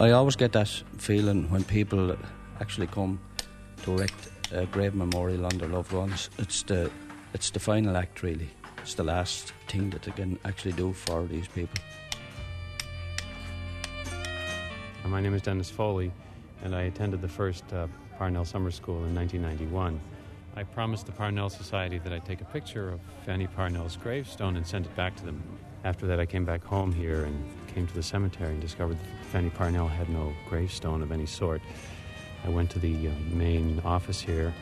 I always get that feeling when people actually come to erect a grave memorial on their loved ones. It's the it's the final act, really. It's the last thing that they can actually do for these people. My name is Dennis Foley, and I attended the first uh, Parnell Summer School in 1991. I promised the Parnell Society that I'd take a picture of Fanny Parnell's gravestone and send it back to them. After that, I came back home here and came to the cemetery and discovered that Fanny Parnell had no gravestone of any sort. I went to the uh, main office here,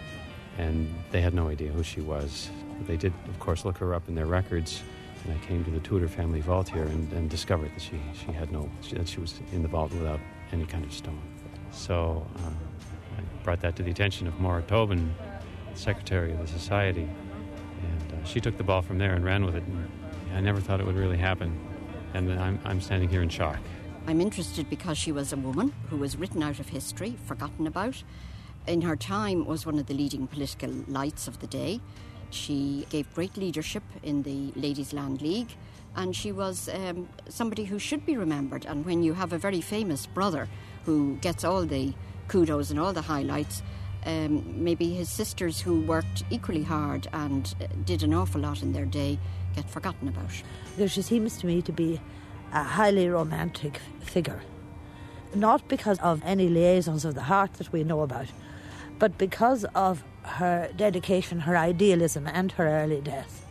and they had no idea who she was. They did, of course, look her up in their records, and I came to the Tudor family vault here and, and discovered that she, she had no, that she was in the vault without any kind of stone. So uh, I brought that to the attention of Maura Tobin, secretary of the society, and uh, she took the ball from there and ran with it. And I never thought it would really happen, and I'm, I'm standing here in shock. I'm interested because she was a woman who was written out of history, forgotten about. In her time, was one of the leading political lights of the day. She gave great leadership in the Ladies' Land League, and she was um, somebody who should be remembered. And when you have a very famous brother who gets all the kudos and all the highlights, um, maybe his sisters who worked equally hard and uh, did an awful lot in their day get forgotten about. She seems to me to be a highly romantic figure. Not because of any liaisons of the heart that we know about, but because of her dedication, her idealism, and her early death.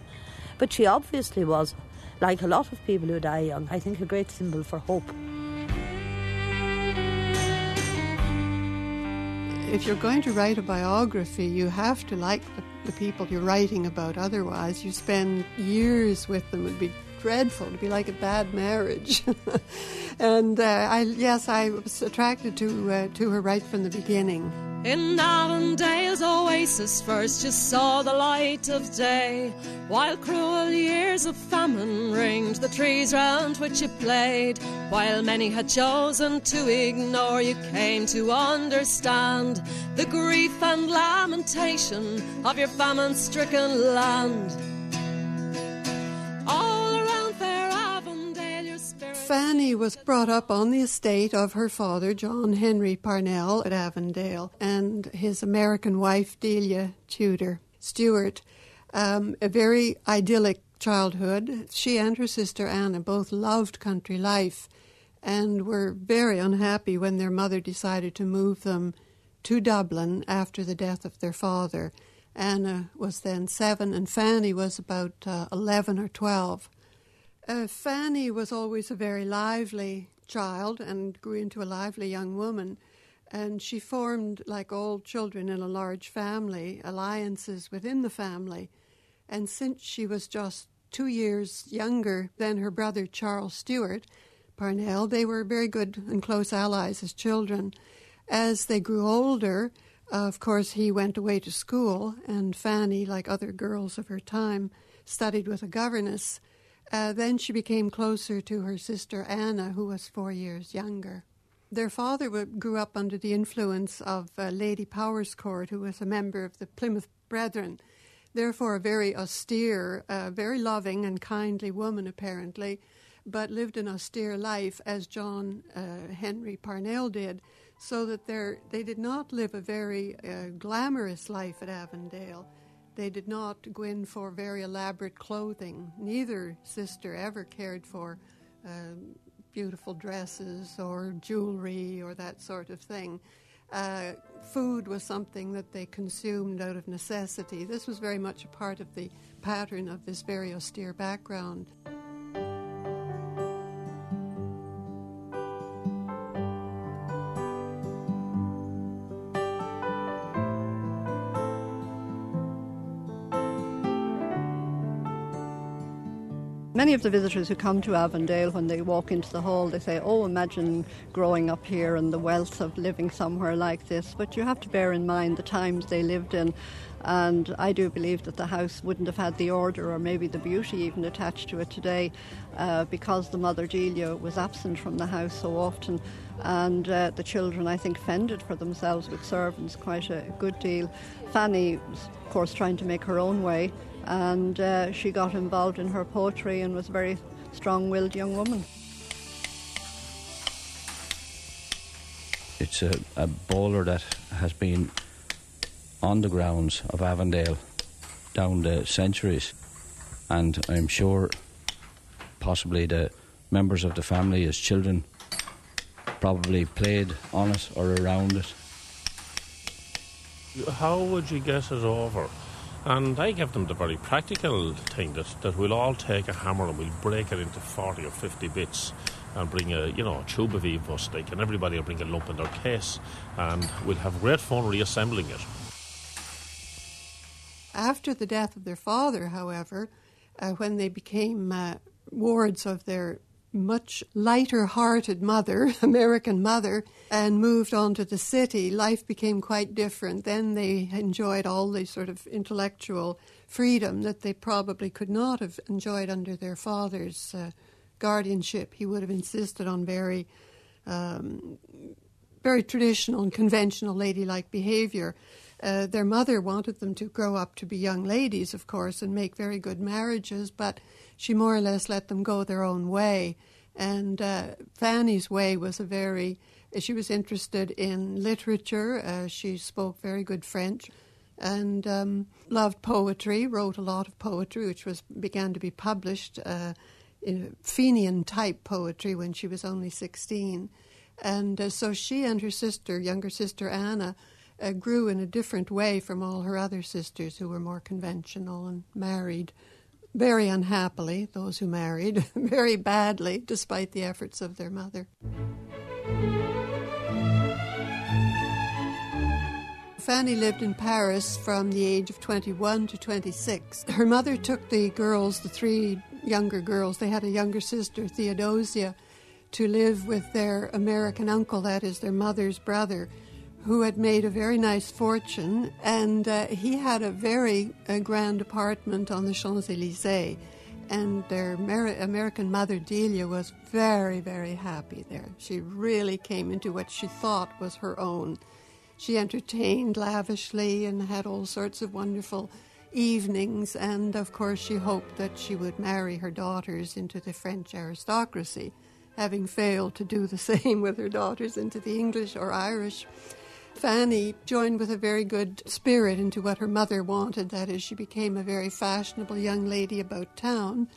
But she obviously was, like a lot of people who die young, I think a great symbol for hope. If you're going to write a biography, you have to like the, the people you're writing about. Otherwise, you spend years with them. It'd be dreadful to be like a bad marriage. and uh, I, yes, I was attracted to uh, to her right from the beginning. In Avondale's oasis first you saw the light of day, while cruel years of famine ringed the trees round which you played. While many had chosen to ignore, you came to understand the grief and lamentation of your famine stricken land. Fanny was brought up on the estate of her father, John Henry Parnell, at Avondale, and his American wife, Delia Tudor Stewart. Um, a very idyllic childhood. She and her sister Anna both loved country life and were very unhappy when their mother decided to move them to Dublin after the death of their father. Anna was then seven, and Fanny was about uh, 11 or 12. Uh, Fanny was always a very lively child and grew into a lively young woman. And she formed, like all children in a large family, alliances within the family. And since she was just two years younger than her brother Charles Stewart Parnell, they were very good and close allies as children. As they grew older, of course, he went away to school, and Fanny, like other girls of her time, studied with a governess. Uh, then she became closer to her sister Anna, who was four years younger. Their father grew up under the influence of uh, Lady Powerscourt, who was a member of the Plymouth Brethren, therefore a very austere, uh, very loving and kindly woman, apparently, but lived an austere life as John uh, Henry Parnell did, so that they did not live a very uh, glamorous life at Avondale. They did not go in for very elaborate clothing. Neither sister ever cared for uh, beautiful dresses or jewelry or that sort of thing. Uh, food was something that they consumed out of necessity. This was very much a part of the pattern of this very austere background. Many of the visitors who come to Avondale, when they walk into the hall, they say, Oh, imagine growing up here and the wealth of living somewhere like this. But you have to bear in mind the times they lived in. And I do believe that the house wouldn't have had the order or maybe the beauty even attached to it today uh, because the mother Delia was absent from the house so often. And uh, the children, I think, fended for themselves with servants quite a good deal. Fanny was, of course, trying to make her own way and uh, she got involved in her poetry and was a very strong willed young woman. it's a, a bowler that has been on the grounds of Avondale down the centuries, and I'm sure possibly the members of the family as children probably played on it or around it. How would you get it over? And I give them the very practical thing that, that we'll all take a hammer and we'll break it into 40 or 50 bits and bring a, you know, a tube of Evo-Stik and everybody will bring a lump in their case and we'll have great fun reassembling it. After the death of their father, however, uh, when they became uh, wards of their much lighter hearted mother, American mother, and moved on to the city, life became quite different. Then they enjoyed all the sort of intellectual freedom that they probably could not have enjoyed under their father's uh, guardianship. He would have insisted on very, um, very traditional and conventional ladylike behavior. Uh, their mother wanted them to grow up to be young ladies, of course, and make very good marriages, but she more or less let them go their own way. And uh, Fanny's way was a very, she was interested in literature. Uh, she spoke very good French and um, loved poetry, wrote a lot of poetry, which was began to be published uh, in Fenian type poetry when she was only 16. And uh, so she and her sister, younger sister Anna, uh, grew in a different way from all her other sisters who were more conventional and married very unhappily, those who married, very badly, despite the efforts of their mother. Fanny lived in Paris from the age of 21 to 26. Her mother took the girls, the three younger girls, they had a younger sister, Theodosia, to live with their American uncle, that is, their mother's brother who had made a very nice fortune, and uh, he had a very uh, grand apartment on the Champs Elysees. And their Amer- American mother, Delia, was very, very happy there. She really came into what she thought was her own. She entertained lavishly and had all sorts of wonderful evenings, and of course, she hoped that she would marry her daughters into the French aristocracy, having failed to do the same with her daughters into the English or Irish. Fanny joined with a very good spirit into what her mother wanted. That is, she became a very fashionable young lady about town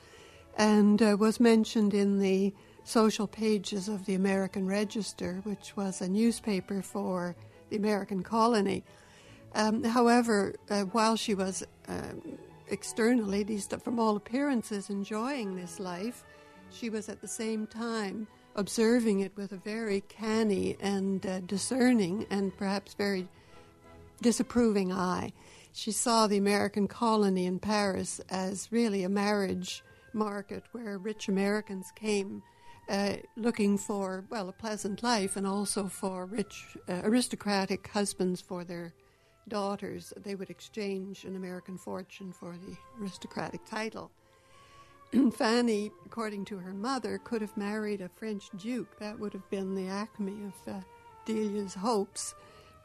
and uh, was mentioned in the social pages of the American Register, which was a newspaper for the American colony. Um, however, uh, while she was uh, externally, from all appearances, enjoying this life, she was at the same time observing it with a very canny and uh, discerning and perhaps very disapproving eye. She saw the American colony in Paris as really a marriage market where rich Americans came uh, looking for, well, a pleasant life and also for rich uh, aristocratic husbands for their daughters. They would exchange an American fortune for the aristocratic title. Fanny, according to her mother, could have married a French duke. That would have been the acme of uh, Delia's hopes.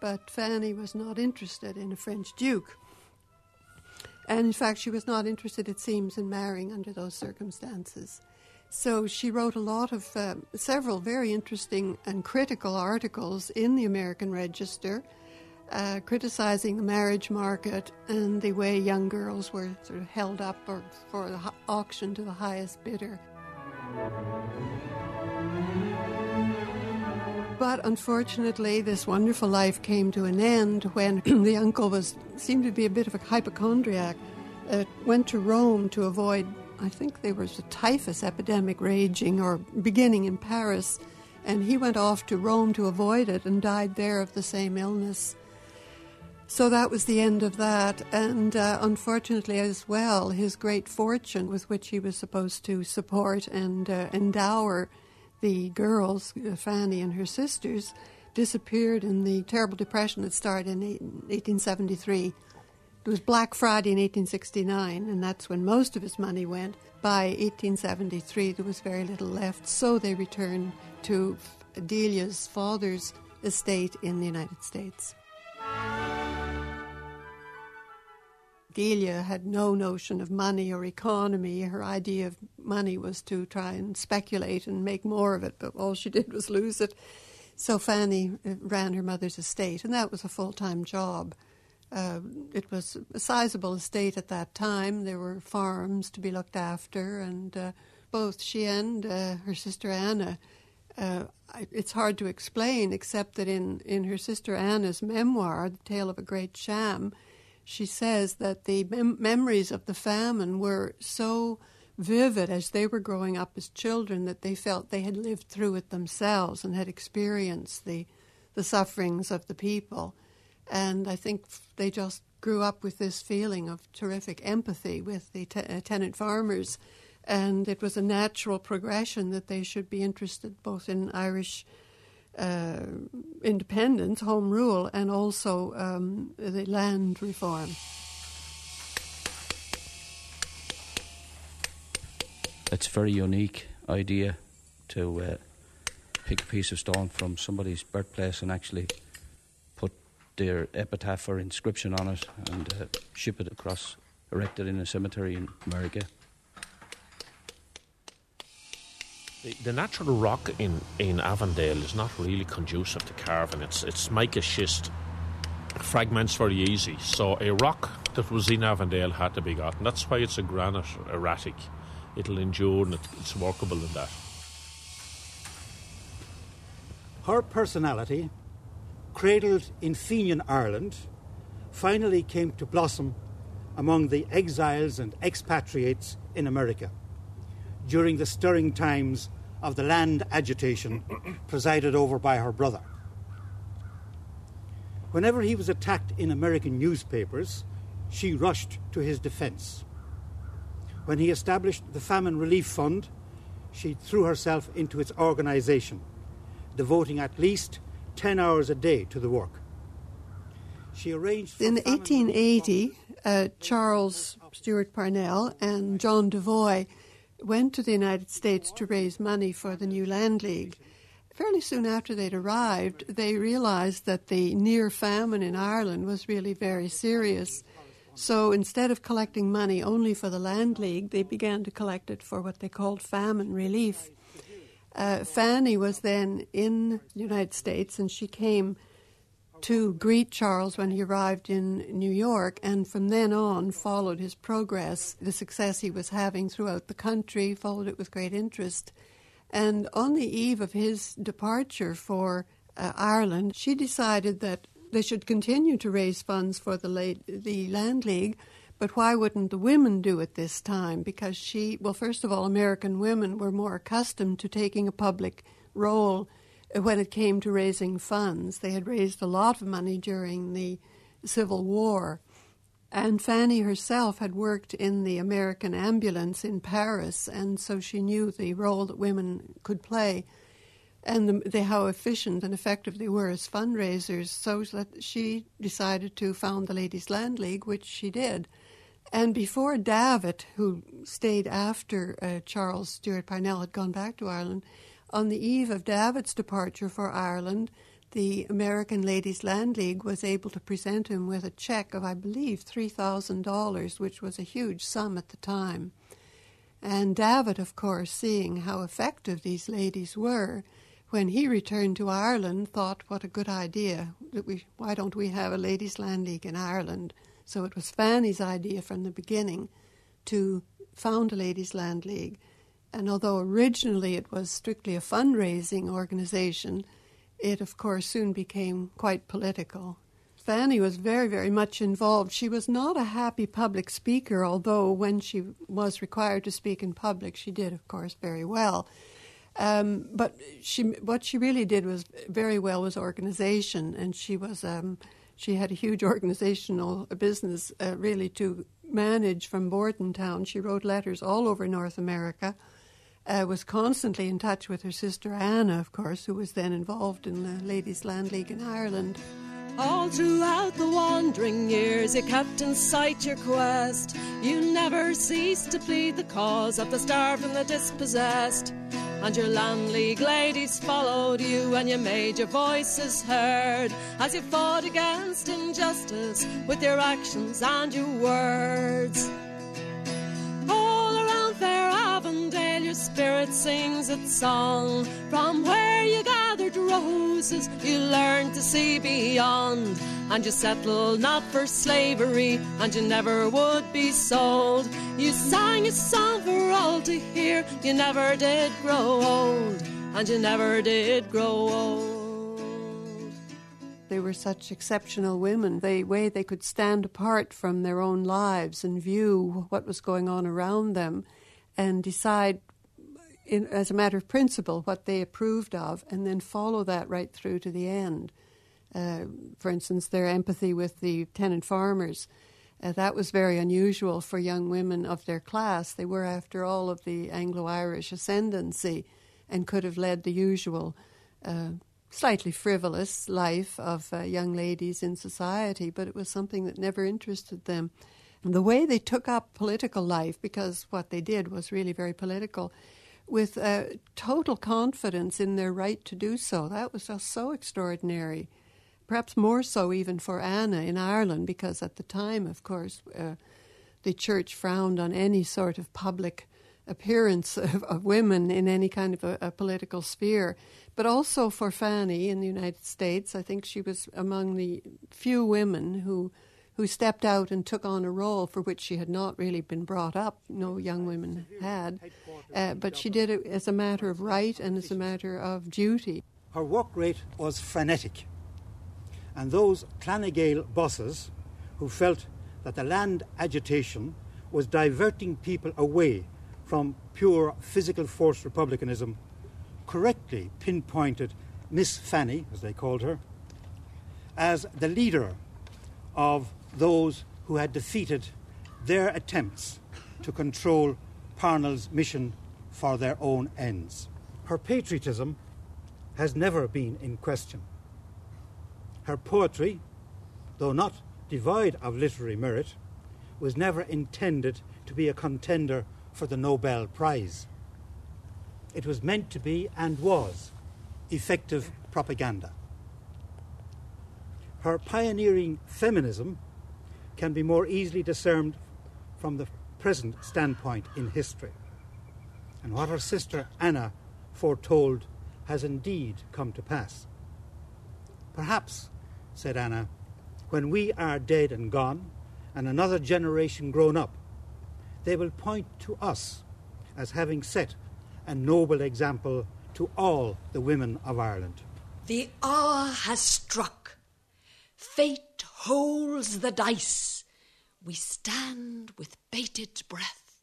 But Fanny was not interested in a French duke. And in fact, she was not interested, it seems, in marrying under those circumstances. So she wrote a lot of, uh, several very interesting and critical articles in the American Register uh, criticizing the marriage market and the way young girls were sort of held up or for the auction to the highest bidder. But unfortunately, this wonderful life came to an end when the uncle was seemed to be a bit of a hypochondriac. Uh, went to Rome to avoid, I think there was a typhus epidemic raging or beginning in Paris, and he went off to Rome to avoid it and died there of the same illness. So that was the end of that. And uh, unfortunately, as well, his great fortune with which he was supposed to support and uh, endower the girls, uh, Fanny and her sisters, disappeared in the terrible depression that started in 1873. It was Black Friday in 1869, and that's when most of his money went. By 1873, there was very little left, so they returned to Delia's father's estate in the United States. Delia had no notion of money or economy. Her idea of money was to try and speculate and make more of it, but all she did was lose it. So Fanny uh, ran her mother's estate, and that was a full time job. Uh, it was a sizable estate at that time. There were farms to be looked after, and uh, both she and uh, her sister Anna. Uh, it's hard to explain, except that in, in her sister Anna's memoir, The Tale of a Great Sham, she says that the mem- memories of the famine were so vivid as they were growing up as children that they felt they had lived through it themselves and had experienced the the sufferings of the people. And I think they just grew up with this feeling of terrific empathy with the te- uh, tenant farmers. And it was a natural progression that they should be interested both in Irish uh, independence, home rule, and also um, the land reform. it's a very unique idea to uh, pick a piece of stone from somebody's birthplace and actually put their epitaph or inscription on it and uh, ship it across, erect it in a cemetery in America. The, the natural rock in, in Avondale is not really conducive to carving. It's, it's mica schist. Fragments very easy. So a rock that was in Avondale had to be gotten. That's why it's a granite erratic it'll endure and it's workable in that. Her personality, cradled in Fenian Ireland, finally came to blossom among the exiles and expatriates in America during the stirring times of the land agitation presided over by her brother. Whenever he was attacked in American newspapers, she rushed to his defense. When he established the Famine Relief Fund, she threw herself into its organisation, devoting at least 10 hours a day to the work. She arranged. In 1880, uh, Charles Stewart Parnell and John Devoy went to the United States to raise money for the new Land League. Fairly soon after they'd arrived, they realized that the near famine in Ireland was really very serious so instead of collecting money only for the Land League, they began to collect it for what they called famine relief. Uh, Fanny was then in the United States and she came to greet Charles when he arrived in New York, and from then on followed his progress, the success he was having throughout the country, followed it with great interest. And on the eve of his departure for uh, Ireland, she decided that they should continue to raise funds for the, the Land League, but why wouldn't the women do it this time? Because she, well, first of all, American women were more accustomed to taking a public role when it came to raising funds. They had raised a lot of money during the Civil War. And Fanny herself had worked in the American ambulance in Paris, and so she knew the role that women could play and the, the, how efficient and effective they were as fundraisers, so that she decided to found the Ladies' Land League, which she did. And before Davitt, who stayed after uh, Charles Stewart Parnell had gone back to Ireland, on the eve of Davitt's departure for Ireland, the American Ladies' Land League was able to present him with a check of, I believe, $3,000, which was a huge sum at the time. And Davitt, of course, seeing how effective these ladies were, when he returned to Ireland, thought, what a good idea. That we, why don't we have a Ladies' Land League in Ireland? So it was Fanny's idea from the beginning to found a Ladies' Land League. And although originally it was strictly a fundraising organization, it of course soon became quite political. Fanny was very, very much involved. She was not a happy public speaker, although when she was required to speak in public, she did, of course, very well. Um, but she, what she really did was very well was organization, and she was um, she had a huge organizational business uh, really to manage from Bordentown. She wrote letters all over North America. Uh, was constantly in touch with her sister Anna, of course, who was then involved in the Ladies' Land League in Ireland. All throughout the wandering years, you kept in sight your quest. You never ceased to plead the cause of the starved and the dispossessed and your land league ladies followed you and you made your voices heard as you fought against injustice with your actions and your words. Avondale, your spirit sings its song from where you gathered roses, you learn to see beyond. And you settle not for slavery, and you never would be sold. You sang a song for all to hear, you never did grow old, and you never did grow old. They were such exceptional women. The way they could stand apart from their own lives and view what was going on around them and decide in, as a matter of principle what they approved of and then follow that right through to the end. Uh, for instance, their empathy with the tenant farmers. Uh, that was very unusual for young women of their class. They were, after all, of the Anglo Irish ascendancy and could have led the usual uh, slightly frivolous life of uh, young ladies in society, but it was something that never interested them. The way they took up political life, because what they did was really very political, with uh, total confidence in their right to do so. That was just so extraordinary. Perhaps more so even for Anna in Ireland, because at the time, of course, uh, the church frowned on any sort of public appearance of, of women in any kind of a, a, political sphere. But also for Fanny in the United States, I think she was among the few women who who stepped out and took on a role for which she had not really been brought up. No young women had. Uh, but she did it as a matter of right and as a matter of duty. Her work rate was frenetic. And those Clan na Gael bosses who felt that the land agitation was diverting people away from pure physical force republicanism correctly pinpointed Miss Fanny, as they called her, as the leader of those who had defeated their attempts to control Parnell's mission for their own ends. Her patriotism has never been in question. Her poetry, though not devoid of literary merit, was never intended to be a contender for the Nobel Prize. It was meant to be and was effective propaganda. Her pioneering feminism can be more easily discerned from the present standpoint in history. And what her sister Anna foretold has indeed come to pass. Perhaps, said Anna, when we are dead and gone, and another generation grown up, they will point to us as having set a noble example to all the women of Ireland. The hour has struck. Fate holds the dice. We stand with bated breath.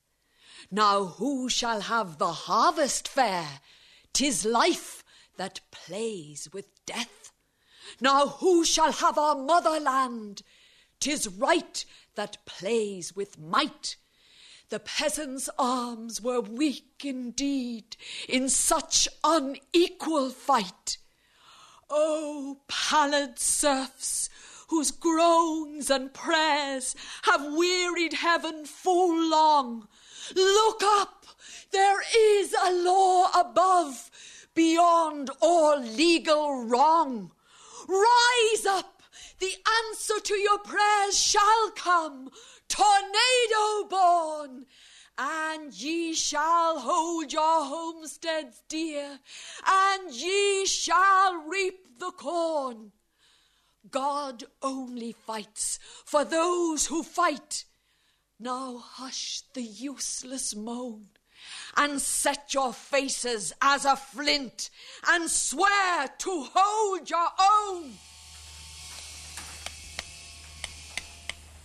Now who shall have the harvest fair? Tis life that plays with death. Now who shall have our motherland? Tis right that plays with might. The peasants' arms were weak indeed in such unequal fight. O pallid serfs, whose groans and prayers have wearied heaven full long. Look up! There is a law above, beyond all legal wrong. Rise up! The answer to your prayers shall come, tornado born and ye shall hold your homesteads dear, and ye shall reap the corn. God only fights for those who fight. Now hush the useless moan, and set your faces as a flint, and swear to hold your own.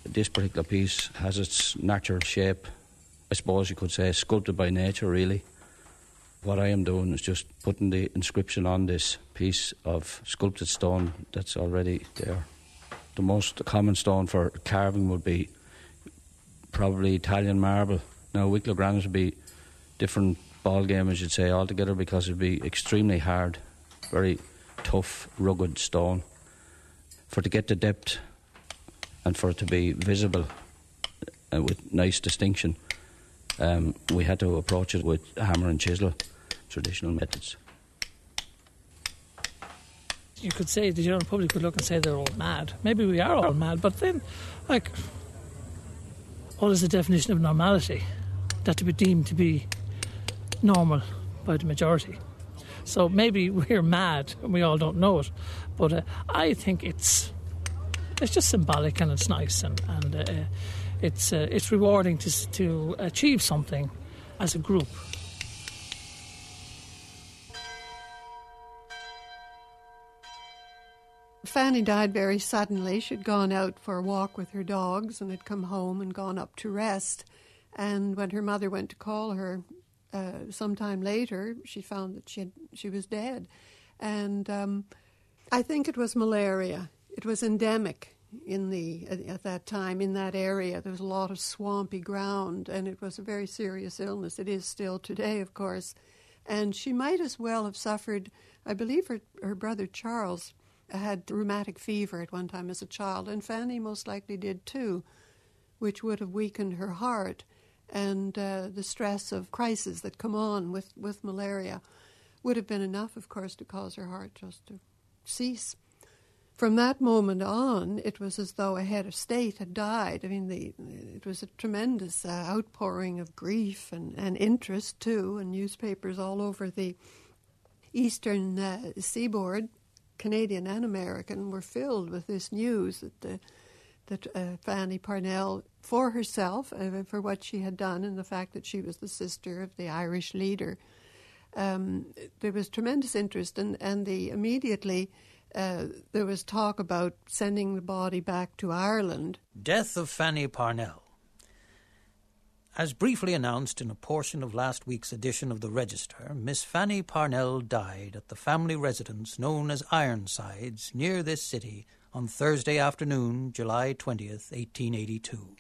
This particular piece has its natural shape, I suppose you could say, sculpted by nature, really. What I am doing is just putting the inscription on this piece of sculpted stone that's already there. The most common stone for carving would be probably Italian marble. Now, Wicklow granite would be different ball game, as you'd say, altogether because it'd be extremely hard, very tough, rugged stone. For to get the depth and for it to be visible uh, with nice distinction, um, we had to approach it with hammer and chisel, traditional methods. You could say the general public could look and say they're all mad. Maybe we are all mad, but then, like, what is the definition of normality? That to be deemed to be normal by the majority. So maybe we're mad and we all don't know it, but uh, I think it's it's just symbolic and it's nice and and uh, it's uh, it's rewarding to to achieve something as a group. Fanny died very suddenly. She'd gone out for a walk with her dogs and had come home and gone up to rest. And when her mother went to call her uh, sometime later, she found that she had, she was dead. And um, I think it was malaria. It was endemic in the at, at that time in that area. There was a lot of swampy ground, and it was a very serious illness. It is still today, of course. And she might as well have suffered. I believe her her brother Charles had rheumatic fever at one time as a child, and Fanny most likely did too, which would have weakened her heart. And uh, the stress of crises that come on with, with malaria would have been enough, of course, to cause her heart just to cease. From that moment on, it was as though a head of state had died. I mean, the, it was a tremendous uh, outpouring of grief and, and interest, too, and newspapers all over the eastern uh, seaboard Canadian and American, were filled with this news that the, that uh, Fanny Parnell, for herself, uh, for what she had done, and the fact that she was the sister of the Irish leader, um, there was tremendous interest, and and the immediately. Uh, there was talk about sending the body back to Ireland. Death of Fanny Parnell. As briefly announced in a portion of last week's edition of the Register, Miss Fanny Parnell died at the family residence known as Ironsides near this city on Thursday afternoon, July 20th, 1882.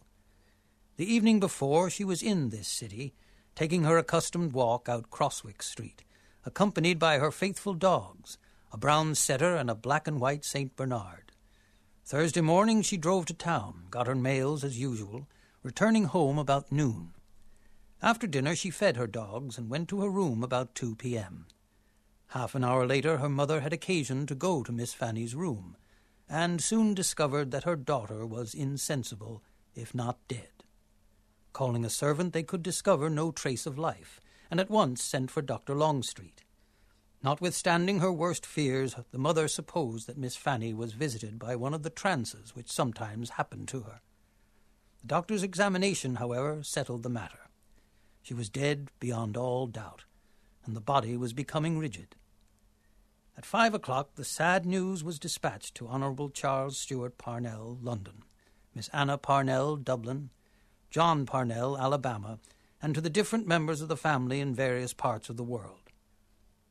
The evening before, she was in this city, taking her accustomed walk out Crosswicks Street, accompanied by her faithful dogs, a brown setter and a black and white St. Bernard. Thursday morning she drove to town, got her mails as usual, returning home about noon. After dinner, she fed her dogs and went to her room about 2 p.m. Half an hour later, her mother had occasion to go to Miss Fanny's room, and soon discovered that her daughter was insensible, if not dead. Calling a servant, they could discover no trace of life, and at once sent for Dr. Longstreet. Notwithstanding her worst fears, the mother supposed that Miss Fanny was visited by one of the trances which sometimes happened to her. The doctor's examination, however, settled the matter. She was dead beyond all doubt, and the body was becoming rigid. At five o'clock, the sad news was dispatched to Honourable Charles Stewart Parnell, London, Miss Anna Parnell, Dublin, John Parnell, Alabama, and to the different members of the family in various parts of the world.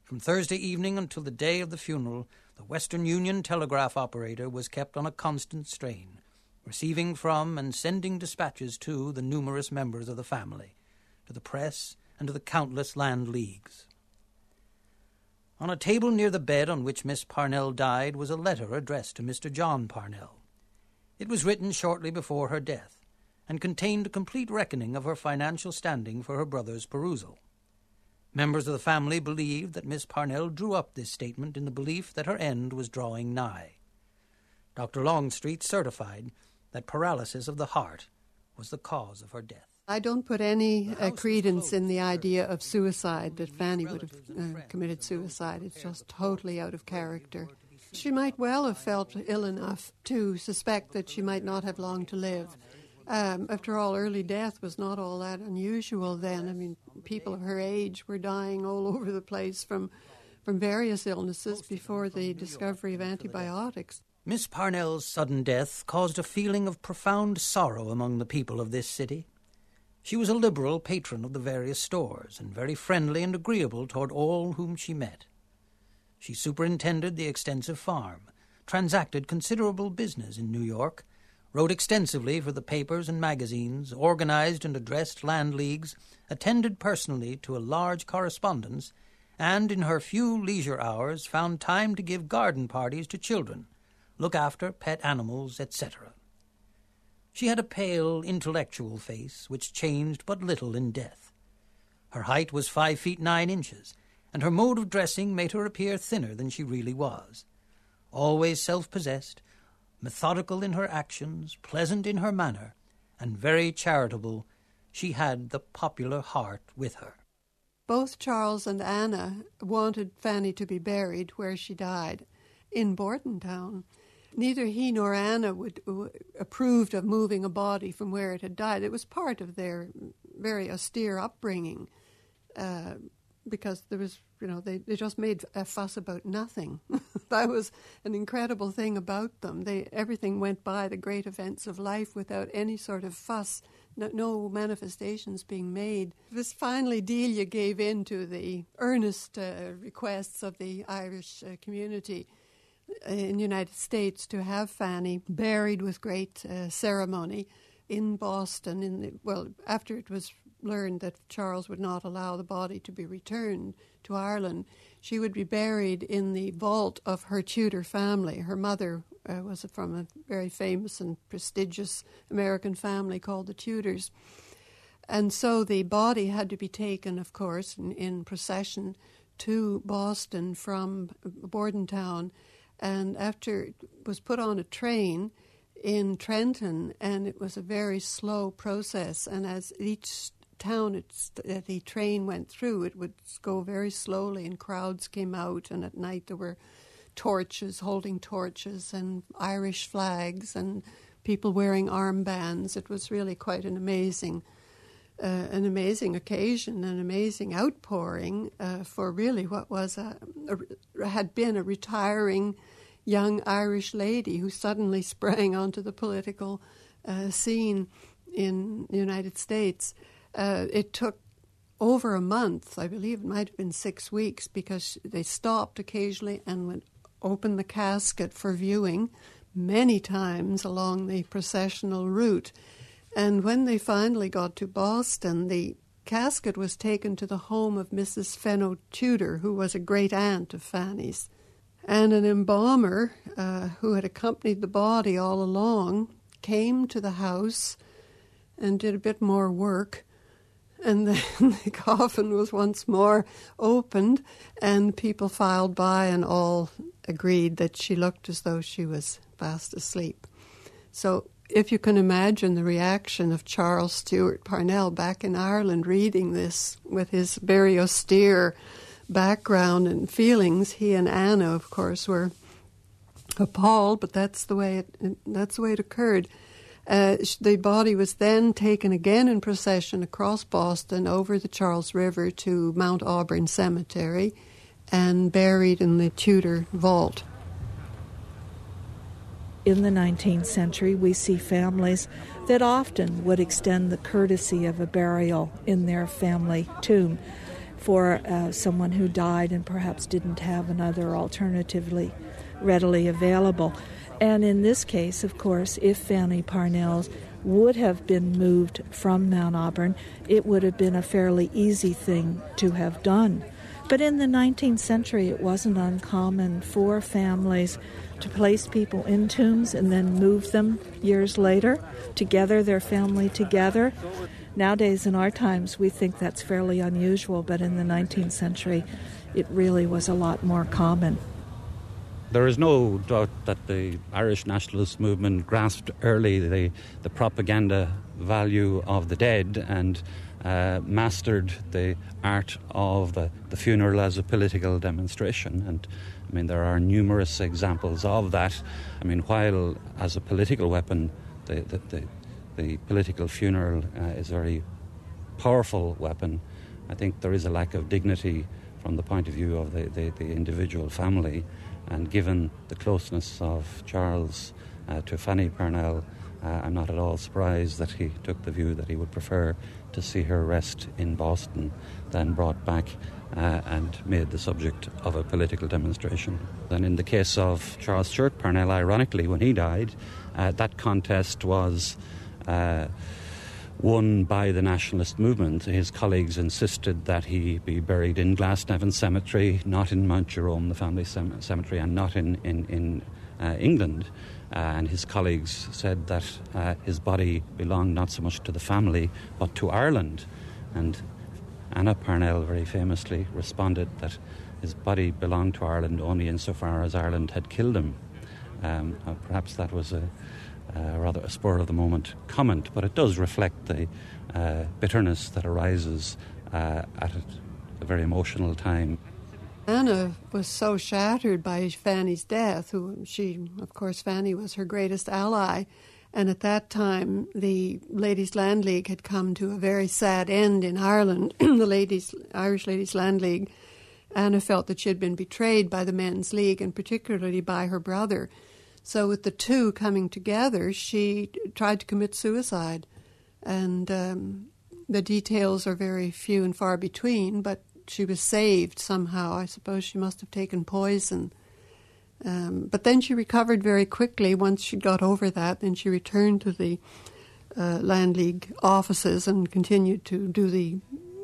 From Thursday evening until the day of the funeral, the Western Union telegraph operator was kept on a constant strain, receiving from and sending dispatches to the numerous members of the family, to the press, and to the countless land leagues. On a table near the bed on which Miss Parnell died was a letter addressed to Mr. John Parnell. It was written shortly before her death, and contained a complete reckoning of her financial standing for her brother's perusal. Members of the family believed that Miss Parnell drew up this statement in the belief that her end was drawing nigh. Dr. Longstreet certified that paralysis of the heart was the cause of her death. I don't put any uh, credence in the idea of suicide, that Fanny would have uh, committed suicide. It's just totally out of character. She might well have felt ill enough to suspect that she might not have long to live. Um, after all, early death was not all that unusual then. I mean, people of her age were dying all over the place from, from various illnesses before the discovery of antibiotics. Miss Parnell's sudden death caused a feeling of profound sorrow among the people of this city. She was a liberal patron of the various stores, and very friendly and agreeable toward all whom she met. She superintended the extensive farm, transacted considerable business in New York, wrote extensively for the papers and magazines, organized and addressed land leagues, attended personally to a large correspondence, and in her few leisure hours found time to give garden parties to children look after pet animals, etc. She had a pale, intellectual face which changed but little in death. Her height was five feet nine inches, and her mode of dressing made her appear thinner than she really was. Always self possessed, methodical in her actions, pleasant in her manner, and very charitable, she had the popular heart with her. both Charles and Anna wanted Fanny to be buried where she died, in Bordentown. Neither he nor Anna would, approved of moving a body from where it had died. It was part of their very austere upbringing, uh, because there was, you know, they, they just made a fuss about nothing. that was an incredible thing about them. They everything went by the great events of life without any sort of fuss no, no manifestations being made. This finally Delia gave in to the earnest uh, requests of the Irish uh, community uh, in the United States to have Fanny buried with great uh, ceremony in Boston. In the, well, after it was learned that Charles would not allow the body to be returned to Ireland, she would be buried in the vault of her Tudor family. Her mother uh, was from a very famous and prestigious American family called the Tudors. And so the body had to be taken, of course, in, in procession to Boston from Bordentown. And after it was put on a train in Trenton, and it was a very slow process. And as each town that the train went through, it would go very slowly, and crowds came out. And at night there were torches, holding torches, and Irish flags, and people wearing armbands. It was really quite an amazing, uh, an amazing occasion, an amazing outpouring uh, for really what was a, a, had been a retiring young Irish lady who suddenly sprang onto the political uh, scene in the United States. Uh, it took over a month, I believe it might have been six weeks, because they stopped occasionally and would open the casket for viewing many times along the processional route. And when they finally got to Boston, the casket was taken to the home of Mrs. Fenno Tudor, who was a great aunt of Fanny's. And an embalmer uh, who had accompanied the body all along came to the house and did a bit more work. And then the coffin was once more opened, and people filed by and all agreed that she looked as though she was fast asleep. So, if you can imagine the reaction of Charles Stewart Parnell back in Ireland reading this with his very austere background and feelings, he and Anna, of course, were appalled, but that's the way it, that's the way it occurred. Uh, the body was then taken again in procession across Boston over the Charles River to Mount Auburn Cemetery and buried in the Tudor vault. In the 19th century, we see families that often would extend the courtesy of a burial in their family tomb for uh, someone who died and perhaps didn't have another alternatively readily available. And in this case, of course, if Fanny Parnell's would have been moved from Mount Auburn, it would have been a fairly easy thing to have done. But in the 19th century, it wasn't uncommon for families to place people in tombs and then move them years later to gather their family together. Nowadays, in our times, we think that's fairly unusual, but in the 19th century, it really was a lot more common. There is no doubt that the Irish nationalist movement grasped early the, the propaganda value of the dead and uh, mastered the art of the, the funeral as a political demonstration. And I mean, there are numerous examples of that. I mean, while as a political weapon, the, the, the, the political funeral uh, is a very powerful weapon, I think there is a lack of dignity from the point of view of the, the, the individual family. And given the closeness of Charles uh, to Fanny Parnell, uh, I'm not at all surprised that he took the view that he would prefer to see her rest in Boston than brought back uh, and made the subject of a political demonstration. Then, in the case of Charles Stewart Parnell, ironically, when he died, uh, that contest was. Won by the nationalist movement. His colleagues insisted that he be buried in Glasnevin Cemetery, not in Mount Jerome, the family cemetery, and not in, in, in uh, England. Uh, and his colleagues said that uh, his body belonged not so much to the family but to Ireland. And Anna Parnell very famously responded that his body belonged to Ireland only insofar as Ireland had killed him. Um, uh, perhaps that was a, uh, rather a spur of the moment comment, but it does reflect the uh, bitterness that arises uh, at a very emotional time. Anna was so shattered by Fanny's death, who she, of course, Fanny was her greatest ally. And at that time, the Ladies Land League had come to a very sad end in Ireland. the ladies, Irish Ladies Land League. Anna felt that she had been betrayed by the Men's League, and particularly by her brother. So, with the two coming together, she tried to commit suicide. And um, the details are very few and far between, but she was saved somehow. I suppose she must have taken poison. Um, but then she recovered very quickly once she got over that. Then she returned to the uh, Land League offices and continued to do the,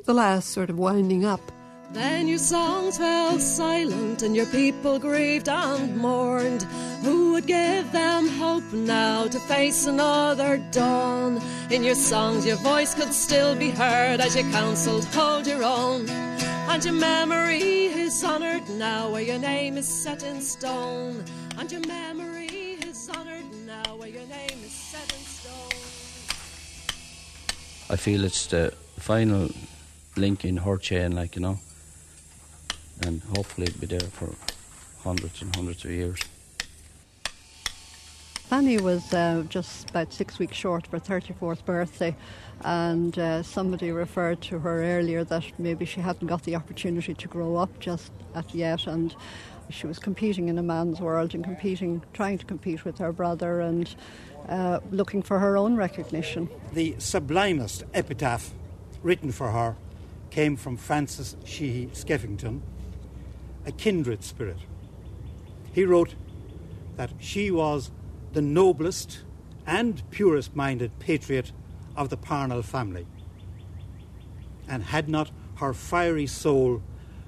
the last sort of winding up. Then your songs fell silent and your people grieved and mourned. Who would give them hope now to face another dawn? In your songs, your voice could still be heard as you counselled, hold your own. And your memory is honoured now where your name is set in stone. And your memory is honoured now where your name is set in stone. I feel it's the final link in her chain, like, you know, and hopefully it'll be there for hundreds and hundreds of years. Fanny was uh, just about six weeks short of her 34th birthday, and uh, somebody referred to her earlier that maybe she hadn't got the opportunity to grow up just at yet, and she was competing in a man's world and competing, trying to compete with her brother and uh, looking for her own recognition. The sublimest epitaph written for her came from Francis Sheehy Skeffington, a kindred spirit. He wrote that she was the noblest and purest minded patriot of the Parnell family. And had not her fiery soul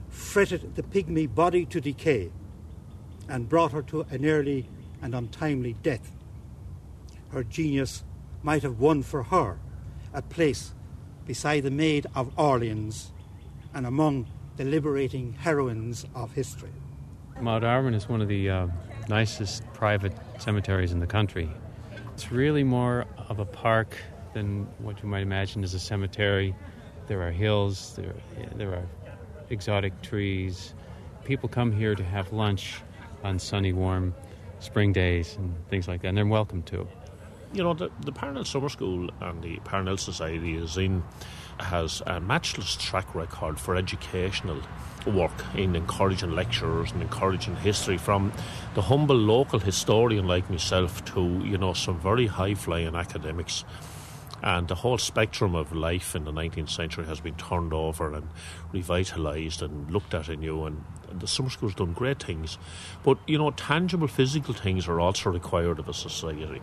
fretted the pygmy body to decay and brought her to an early and untimely death, her genius might have won for her a place beside the Maid of Orleans and among the liberating heroines of history. Mount Auburn is one of the uh, nicest private cemeteries in the country. It's really more of a park than what you might imagine as a cemetery. There are hills, there, there are exotic trees. People come here to have lunch on sunny, warm spring days and things like that, and they're welcome to. You know, the, the Parnell Summer School and the Parnell Society is in has a matchless track record for educational work in encouraging lecturers and encouraging history from the humble local historian like myself to you know some very high flying academics. And the whole spectrum of life in the 19th century has been turned over and revitalised and looked at anew and, and the summer school's done great things. But you know tangible physical things are also required of a society.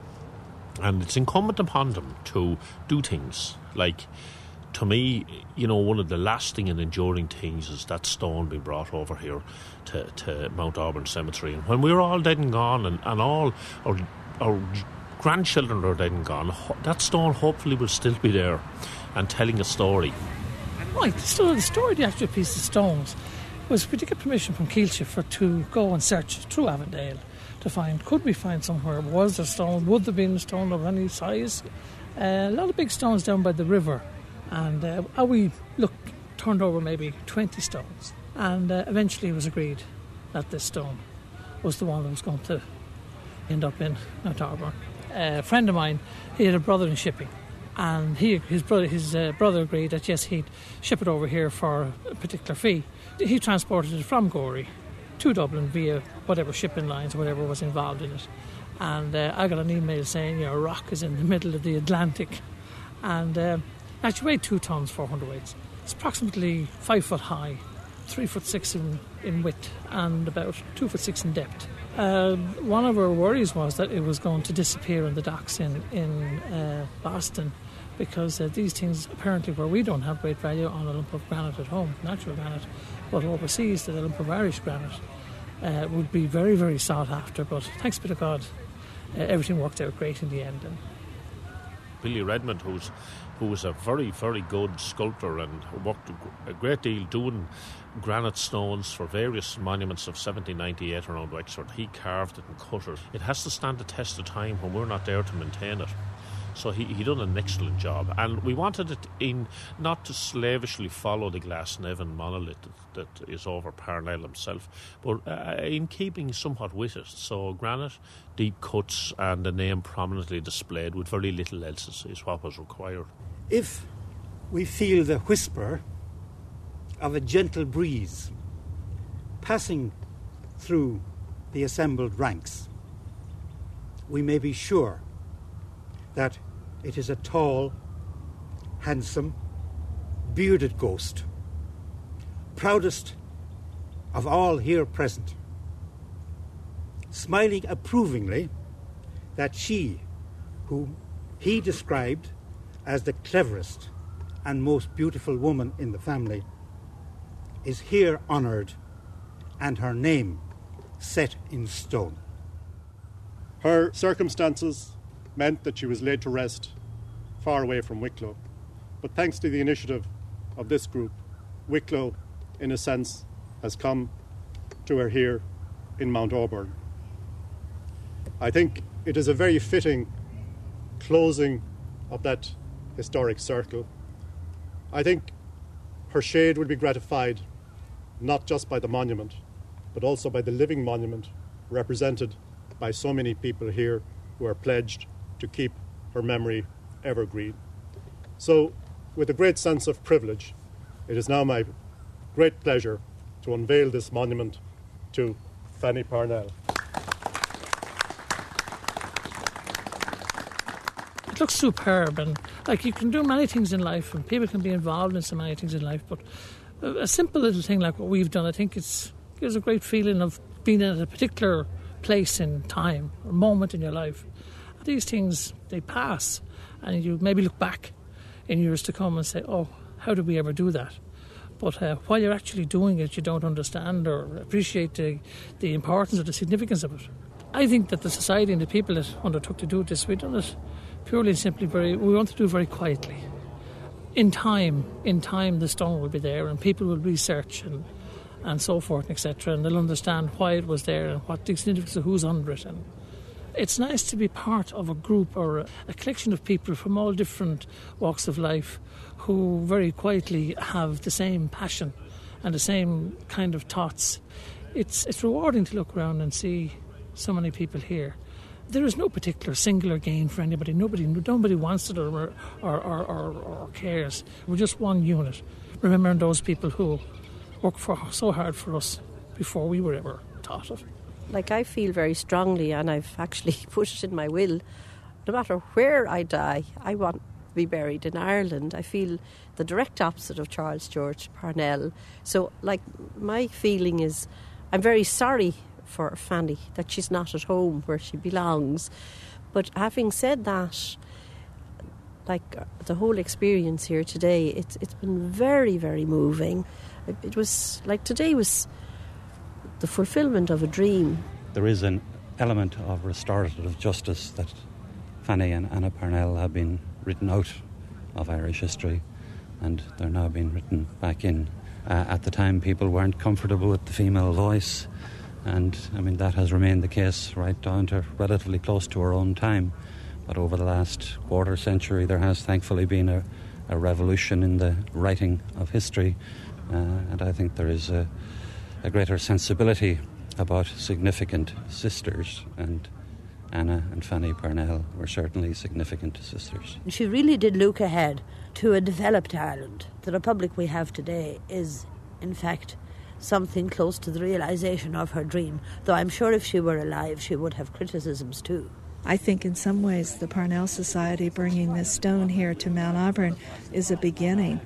And it's incumbent upon them to do things like to me, you know, one of the lasting and enduring things is that stone being brought over here to, to Mount Auburn Cemetery. And when we're all dead and gone, and, and all our, our grandchildren are dead and gone, that stone hopefully will still be there and telling a story. Right, so the story of the actual piece of stones was we did get permission from Coillte for to go and search through Avondale to find could we find somewhere was there stone would there been a stone of any size uh, a lot of big stones down by the river and uh, we looked, turned over maybe 20 stones. And uh, eventually it was agreed that this stone was the one that was going to end up in Mount a friend of mine, he had a brother in shipping, and he, his brother, his uh, brother agreed that yes, he'd ship it over here for a particular fee. He transported it from Gorey to Dublin via whatever shipping lines, whatever was involved in it. And uh, I got an email saying your know, rock is in the middle of the Atlantic, and uh, Actually, weighed two tons, 400 weights. It's approximately five foot high, three foot six in, in width, and about two foot six in depth. Uh, one of our worries was that it was going to disappear in the docks in in uh, Boston, because uh, these things apparently, where we don't have great value on a lump of granite at home, natural granite, but overseas, the lump of Irish granite uh, would be very, very sought after. But thanks be to God, uh, everything worked out great in the end. And Billy Redmond, who's who was a very, very good sculptor and worked a great deal doing granite stones for various monuments of 1798 around Wexford. He carved it and cut it. It has to stand the test of time when we're not there to maintain it. So he, he done an excellent job. And we wanted it in not to slavishly follow the Glasnevin monolith that, that is over Parnell himself, but uh, in keeping somewhat with it. So granite, deep cuts, and the name prominently displayed with very little else is, is what was required. If we feel the whisper of a gentle breeze passing through the assembled ranks, we may be sure that it is a tall, handsome, bearded ghost, proudest of all here present, smiling approvingly that she, whom he described as the cleverest and most beautiful woman in the family, is here honoured and her name set in stone. Her circumstances meant that she was laid to rest far away from Wicklow. But thanks to the initiative of this group, Wicklow, in a sense, has come to her here in Mount Auburn. I think it is a very fitting closing of that historic circle. I think her shade would be gratified not just by the monument, but also by the living monument represented by so many people here who are pledged to keep her memory evergreen. So, with a great sense of privilege, it is now my great pleasure to unveil this monument to Fanny Parnell. Looks superb, and like you can do many things in life, and people can be involved in so many things in life. But a simple little thing like what we've done, I think it's gives a great feeling of being at a particular place in time or moment in your life. These things they pass, and you maybe look back in years to come and say, "Oh, how did we ever do that?" But uh, while you're actually doing it, you don't understand or appreciate the, the importance or the significance of it. I think that the society and the people that undertook to do this, we've done it purely and simply very. We want to do very quietly. In time, in time, the stone will be there, and people will research and and so forth, etc. And they'll understand why it was there and what the significance of who's under it. And it's nice to be part of a group or a, a collection of people from all different walks of life who very quietly have the same passion and the same kind of thoughts. It's it's rewarding to look around and see so many people here. There is no particular singular gain for anybody. Nobody nobody wants it or or, or, or, cares. We're just one unit. Remembering those people who worked for so hard for us before we were ever taught it. Like I feel very strongly, and I've actually put it in my will. No matter where I die, I want to be buried in Ireland. I feel the direct opposite of Charles George Parnell. So, like, my feeling is, I'm very sorry for Fanny that she's not at home where she belongs. But having said that, like the whole experience here today, it's it's been very very moving. It was like today was the fulfillment of a dream. There is an element of restorative justice that Fanny and Anna Parnell have been written out of Irish history and they're now being written back in. Uh, at the time, people weren't comfortable with the female voice, and I mean, that has remained the case right down to relatively close to our own time. But over the last quarter century, there has thankfully been a, a revolution in the writing of history uh, and I think there is a, a greater sensibility about significant sisters and Anna and Fanny Parnell were certainly significant sisters. She really did look ahead to a developed Ireland. The republic we have today is, in fact, something close to the realization of her dream, though I'm sure if she were alive, she would have criticisms too. I think in some ways the Parnell Society bringing this stone here to Mount Auburn is a beginning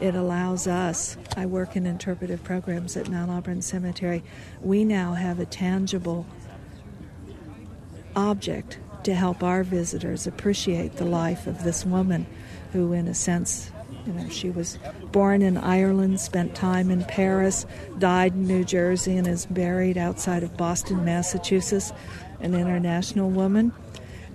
it allows us, I work in interpretive programs at Mount Auburn Cemetery, we now have a tangible object to help our visitors appreciate the life of this woman who, in a sense, you know, she was born in Ireland, spent time in Paris, died in New Jersey, and is buried outside of Boston, Massachusetts, an international woman.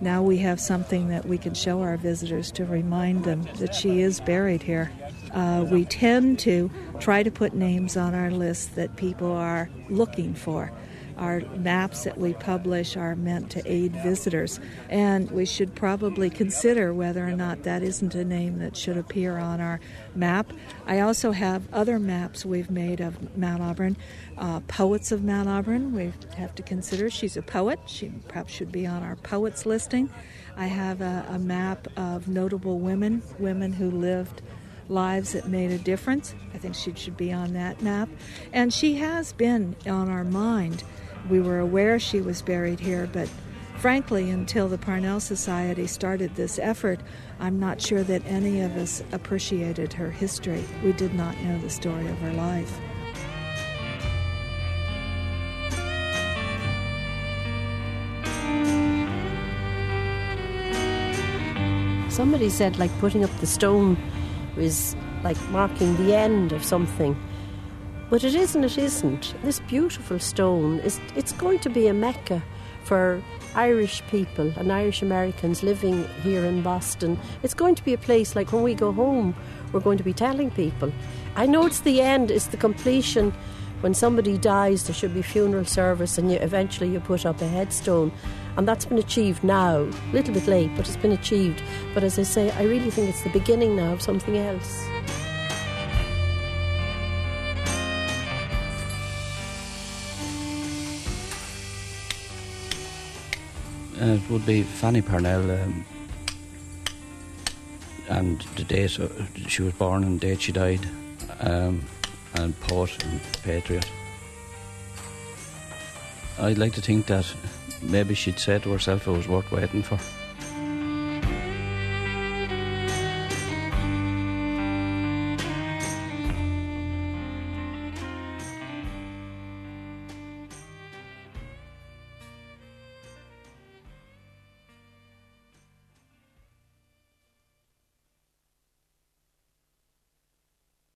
Now we have something that we can show our visitors to remind them that she is buried here. Uh, we tend to try to put names on our list that people are looking for. Our maps that we publish are meant to aid visitors, and we should probably consider whether or not that isn't a name that should appear on our map. I also have other maps we've made of Mount Auburn. Uh, poets of Mount Auburn, we have to consider. She's a poet. She perhaps should be on our poets listing. I have a, a map of notable women, women who lived lives that made a difference. I think she should be on that map. And she has been on our mind. We were aware she was buried here, but frankly, until the Parnell Society started this effort, I'm not sure that any of us appreciated her history. We did not know the story of her life. Somebody said, like, putting up the stone was like marking the end of something. But it isn't, it isn't. This beautiful stone is it's going to be a mecca for Irish people and Irish Americans living here in Boston. It's going to be a place like when we go home, we're going to be telling people. I know it's the end, it's the completion. When somebody dies, there should be funeral service, and you, eventually you put up a headstone and that's been achieved now. A little bit late, but it's been achieved. But as I say, I really think it's the beginning now of something else. Uh, it would be Fanny Parnell, um, and the date uh, she was born and the date she died, um, and poet and patriot. I'd like to think that maybe she'd say to herself it was worth waiting for.